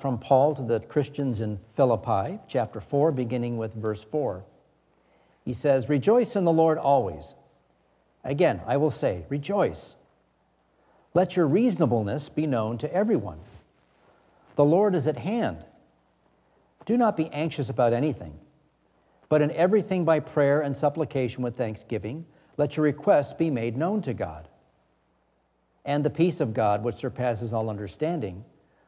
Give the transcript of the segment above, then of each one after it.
from Paul to the Christians in Philippi, chapter 4, beginning with verse 4. He says, Rejoice in the Lord always. Again, I will say, rejoice. Let your reasonableness be known to everyone. The Lord is at hand. Do not be anxious about anything, but in everything by prayer and supplication with thanksgiving, let your requests be made known to God. And the peace of God, which surpasses all understanding,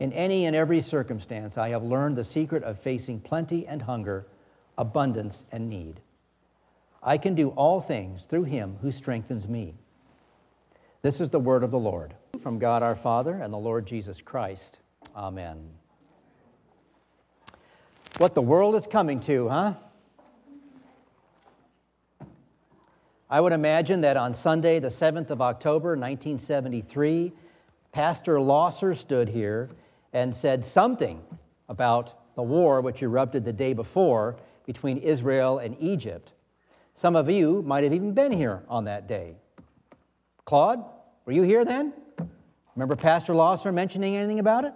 In any and every circumstance, I have learned the secret of facing plenty and hunger, abundance and need. I can do all things through him who strengthens me. This is the word of the Lord. From God our Father and the Lord Jesus Christ. Amen. What the world is coming to, huh? I would imagine that on Sunday, the 7th of October, 1973, Pastor Losser stood here and said something about the war which erupted the day before between Israel and Egypt. Some of you might have even been here on that day. Claude, were you here then? Remember Pastor Losser mentioning anything about it?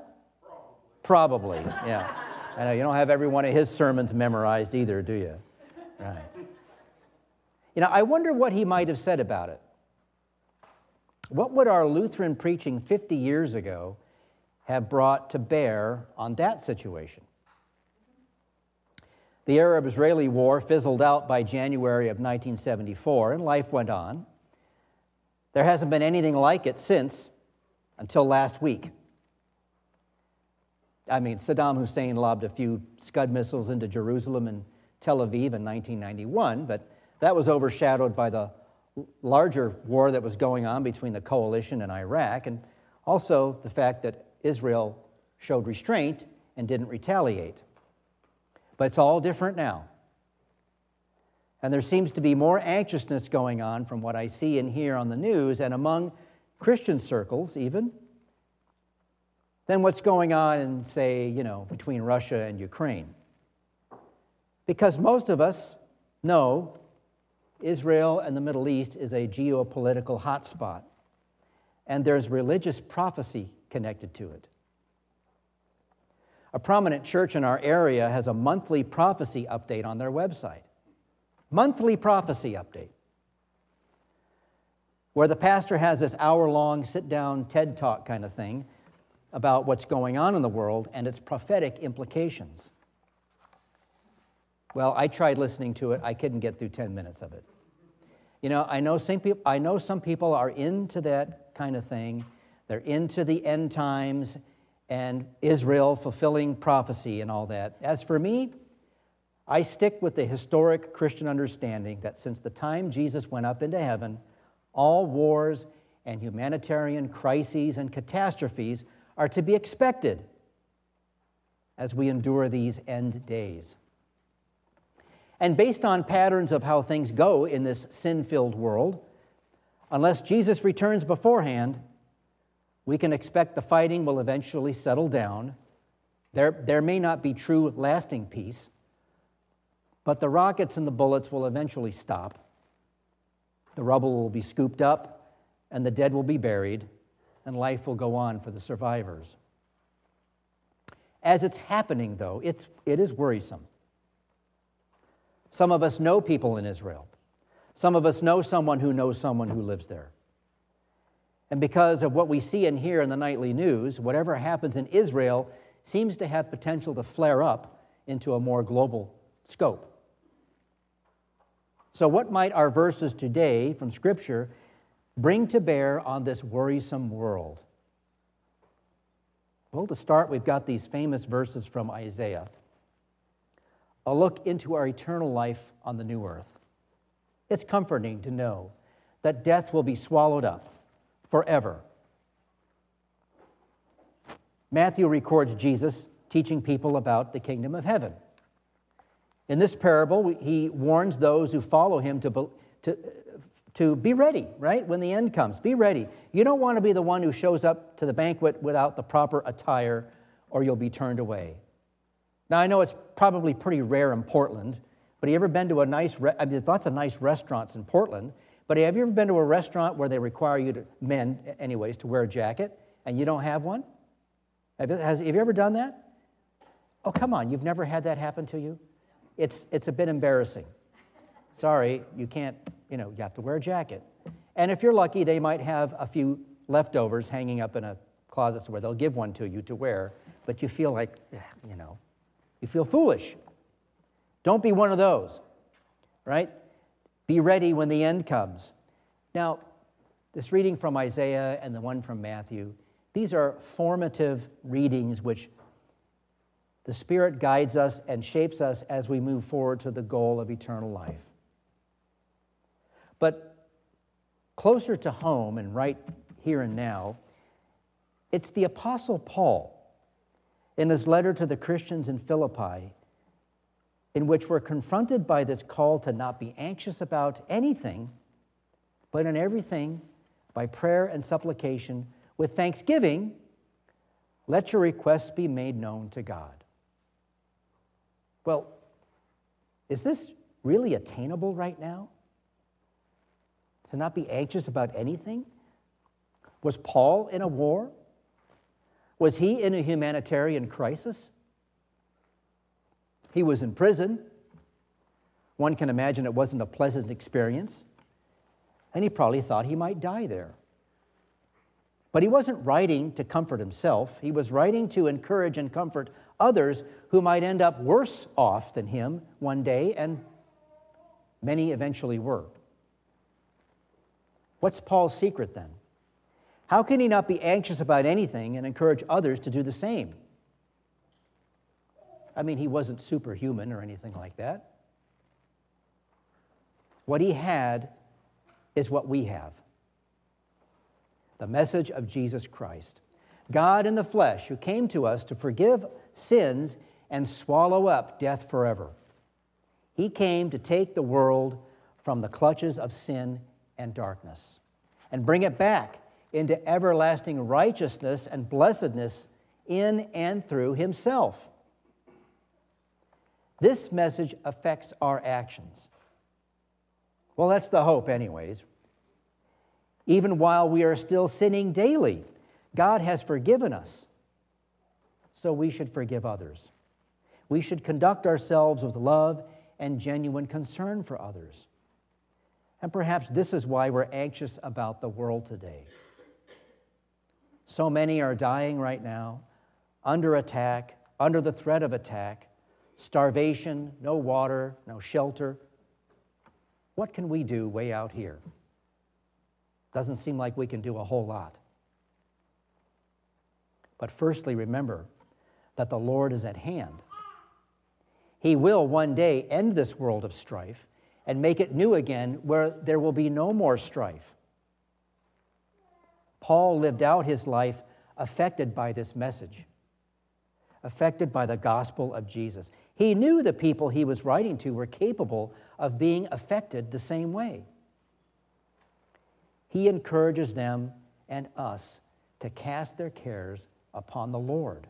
Probably, Probably yeah. I know you don't have every one of his sermons memorized either, do you? Right. You know, I wonder what he might have said about it. What would our Lutheran preaching 50 years ago have brought to bear on that situation. The Arab Israeli war fizzled out by January of 1974, and life went on. There hasn't been anything like it since until last week. I mean, Saddam Hussein lobbed a few Scud missiles into Jerusalem and Tel Aviv in 1991, but that was overshadowed by the larger war that was going on between the coalition and Iraq, and also the fact that Israel showed restraint and didn't retaliate. But it's all different now. And there seems to be more anxiousness going on from what I see and hear on the news and among Christian circles, even, than what's going on in, say, you know, between Russia and Ukraine. Because most of us know Israel and the Middle East is a geopolitical hotspot, and there's religious prophecy connected to it. A prominent church in our area has a monthly prophecy update on their website. Monthly prophecy update. Where the pastor has this hour long sit down TED talk kind of thing about what's going on in the world and its prophetic implications. Well, I tried listening to it. I couldn't get through 10 minutes of it. You know, I know some people, I know some people are into that kind of thing they're into the end times and Israel fulfilling prophecy and all that. As for me, I stick with the historic Christian understanding that since the time Jesus went up into heaven, all wars and humanitarian crises and catastrophes are to be expected as we endure these end days. And based on patterns of how things go in this sin filled world, unless Jesus returns beforehand, we can expect the fighting will eventually settle down. There, there may not be true lasting peace, but the rockets and the bullets will eventually stop. The rubble will be scooped up, and the dead will be buried, and life will go on for the survivors. As it's happening, though, it's, it is worrisome. Some of us know people in Israel. Some of us know someone who knows someone who lives there. And because of what we see and hear in the nightly news, whatever happens in Israel seems to have potential to flare up into a more global scope. So, what might our verses today from Scripture bring to bear on this worrisome world? Well, to start, we've got these famous verses from Isaiah a look into our eternal life on the new earth. It's comforting to know that death will be swallowed up forever. Matthew records Jesus teaching people about the kingdom of heaven. In this parable, he warns those who follow him to, to, to be ready, right? When the end comes, be ready. You don't want to be the one who shows up to the banquet without the proper attire, or you'll be turned away. Now, I know it's probably pretty rare in Portland, but have you ever been to a nice, re- I mean, there's lots of nice restaurants in Portland, but have you ever been to a restaurant where they require you to, men, anyways, to wear a jacket and you don't have one? Have you, has, have you ever done that? Oh, come on, you've never had that happen to you? It's, it's a bit embarrassing. Sorry, you can't, you know, you have to wear a jacket. And if you're lucky, they might have a few leftovers hanging up in a closet where they'll give one to you to wear, but you feel like, you know, you feel foolish. Don't be one of those, right? Be ready when the end comes. Now, this reading from Isaiah and the one from Matthew, these are formative readings which the Spirit guides us and shapes us as we move forward to the goal of eternal life. But closer to home and right here and now, it's the Apostle Paul in his letter to the Christians in Philippi, in which we're confronted by this call to not be anxious about anything, but in everything, by prayer and supplication, with thanksgiving, let your requests be made known to God. Well, is this really attainable right now? To not be anxious about anything? Was Paul in a war? Was he in a humanitarian crisis? He was in prison. One can imagine it wasn't a pleasant experience. And he probably thought he might die there. But he wasn't writing to comfort himself, he was writing to encourage and comfort others who might end up worse off than him one day, and many eventually were. What's Paul's secret then? How can he not be anxious about anything and encourage others to do the same? I mean, he wasn't superhuman or anything like that. What he had is what we have the message of Jesus Christ. God in the flesh, who came to us to forgive sins and swallow up death forever. He came to take the world from the clutches of sin and darkness and bring it back into everlasting righteousness and blessedness in and through himself. This message affects our actions. Well, that's the hope, anyways. Even while we are still sinning daily, God has forgiven us. So we should forgive others. We should conduct ourselves with love and genuine concern for others. And perhaps this is why we're anxious about the world today. So many are dying right now, under attack, under the threat of attack, starvation, no water, no shelter. What can we do way out here? Doesn't seem like we can do a whole lot. But firstly, remember that the Lord is at hand. He will one day end this world of strife and make it new again where there will be no more strife. Paul lived out his life affected by this message, affected by the gospel of Jesus. He knew the people he was writing to were capable of being affected the same way. He encourages them and us to cast their cares upon the Lord.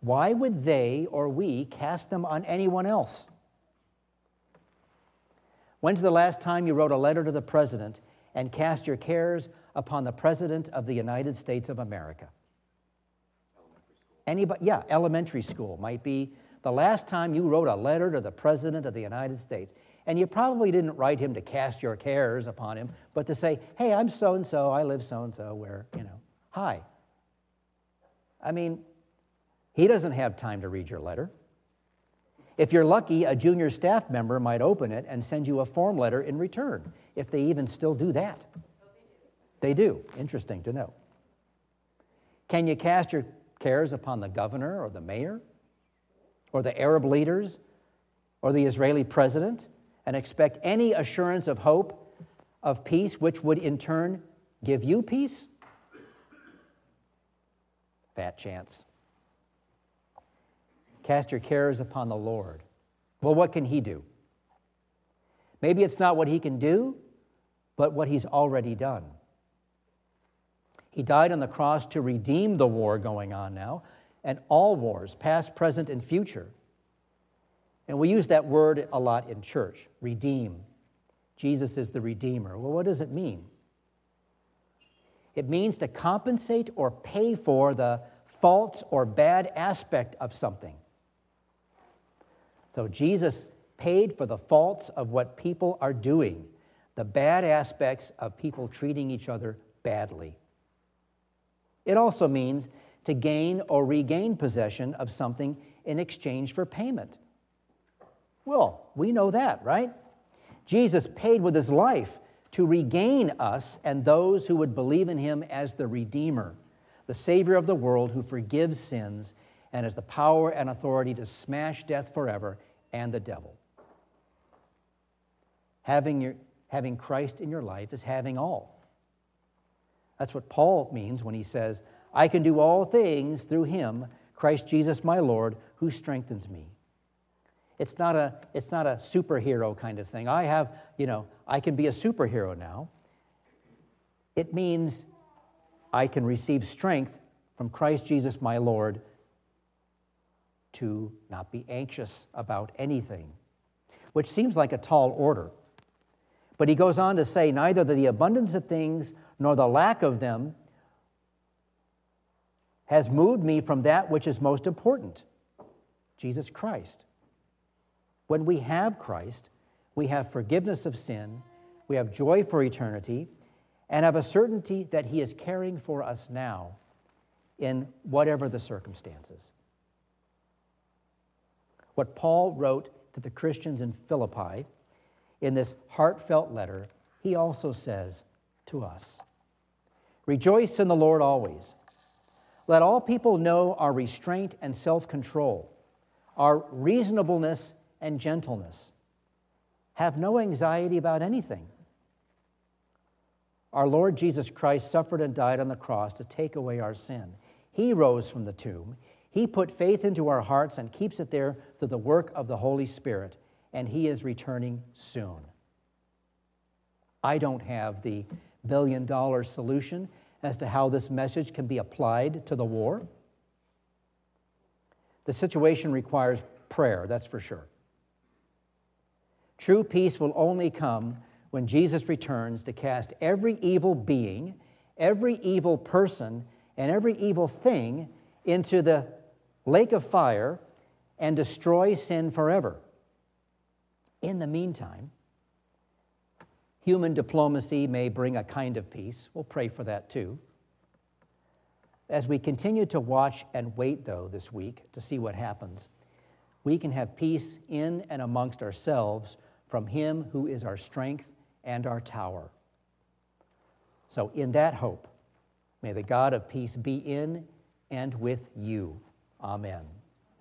Why would they or we cast them on anyone else? When's the last time you wrote a letter to the president and cast your cares upon the President of the United States of America. Anybody, yeah, elementary school might be the last time you wrote a letter to the President of the United States. And you probably didn't write him to cast your cares upon him, but to say, hey, I'm so and so, I live so and so, where, you know, hi. I mean, he doesn't have time to read your letter. If you're lucky, a junior staff member might open it and send you a form letter in return, if they even still do that. They do. Interesting to know. Can you cast your cares upon the governor or the mayor or the Arab leaders or the Israeli president and expect any assurance of hope, of peace, which would in turn give you peace? Fat chance. Cast your cares upon the Lord. Well, what can He do? Maybe it's not what He can do, but what He's already done. He died on the cross to redeem the war going on now, and all wars, past, present, and future. And we use that word a lot in church redeem. Jesus is the Redeemer. Well, what does it mean? It means to compensate or pay for the faults or bad aspect of something. So Jesus paid for the faults of what people are doing, the bad aspects of people treating each other badly. It also means to gain or regain possession of something in exchange for payment. Well, we know that, right? Jesus paid with his life to regain us and those who would believe in him as the Redeemer, the Savior of the world who forgives sins and has the power and authority to smash death forever and the devil. Having, your, having Christ in your life is having all. That's what Paul means when he says, I can do all things through him, Christ Jesus my Lord, who strengthens me. It's not a, it's not a superhero kind of thing. I have, you know, I can be a superhero now. It means I can receive strength from Christ Jesus my Lord to not be anxious about anything, which seems like a tall order. But he goes on to say, neither the abundance of things nor the lack of them has moved me from that which is most important Jesus Christ. When we have Christ, we have forgiveness of sin, we have joy for eternity, and have a certainty that He is caring for us now in whatever the circumstances. What Paul wrote to the Christians in Philippi in this heartfelt letter, he also says to us Rejoice in the Lord always. Let all people know our restraint and self control, our reasonableness and gentleness. Have no anxiety about anything. Our Lord Jesus Christ suffered and died on the cross to take away our sin. He rose from the tomb. He put faith into our hearts and keeps it there through the work of the Holy Spirit, and He is returning soon. I don't have the billion dollar solution as to how this message can be applied to the war. The situation requires prayer, that's for sure. True peace will only come when Jesus returns to cast every evil being, every evil person, and every evil thing into the lake of fire and destroy sin forever. In the meantime, human diplomacy may bring a kind of peace. We'll pray for that too. As we continue to watch and wait, though, this week to see what happens, we can have peace in and amongst ourselves from Him who is our strength and our tower. So, in that hope, may the God of peace be in and with you. Amen.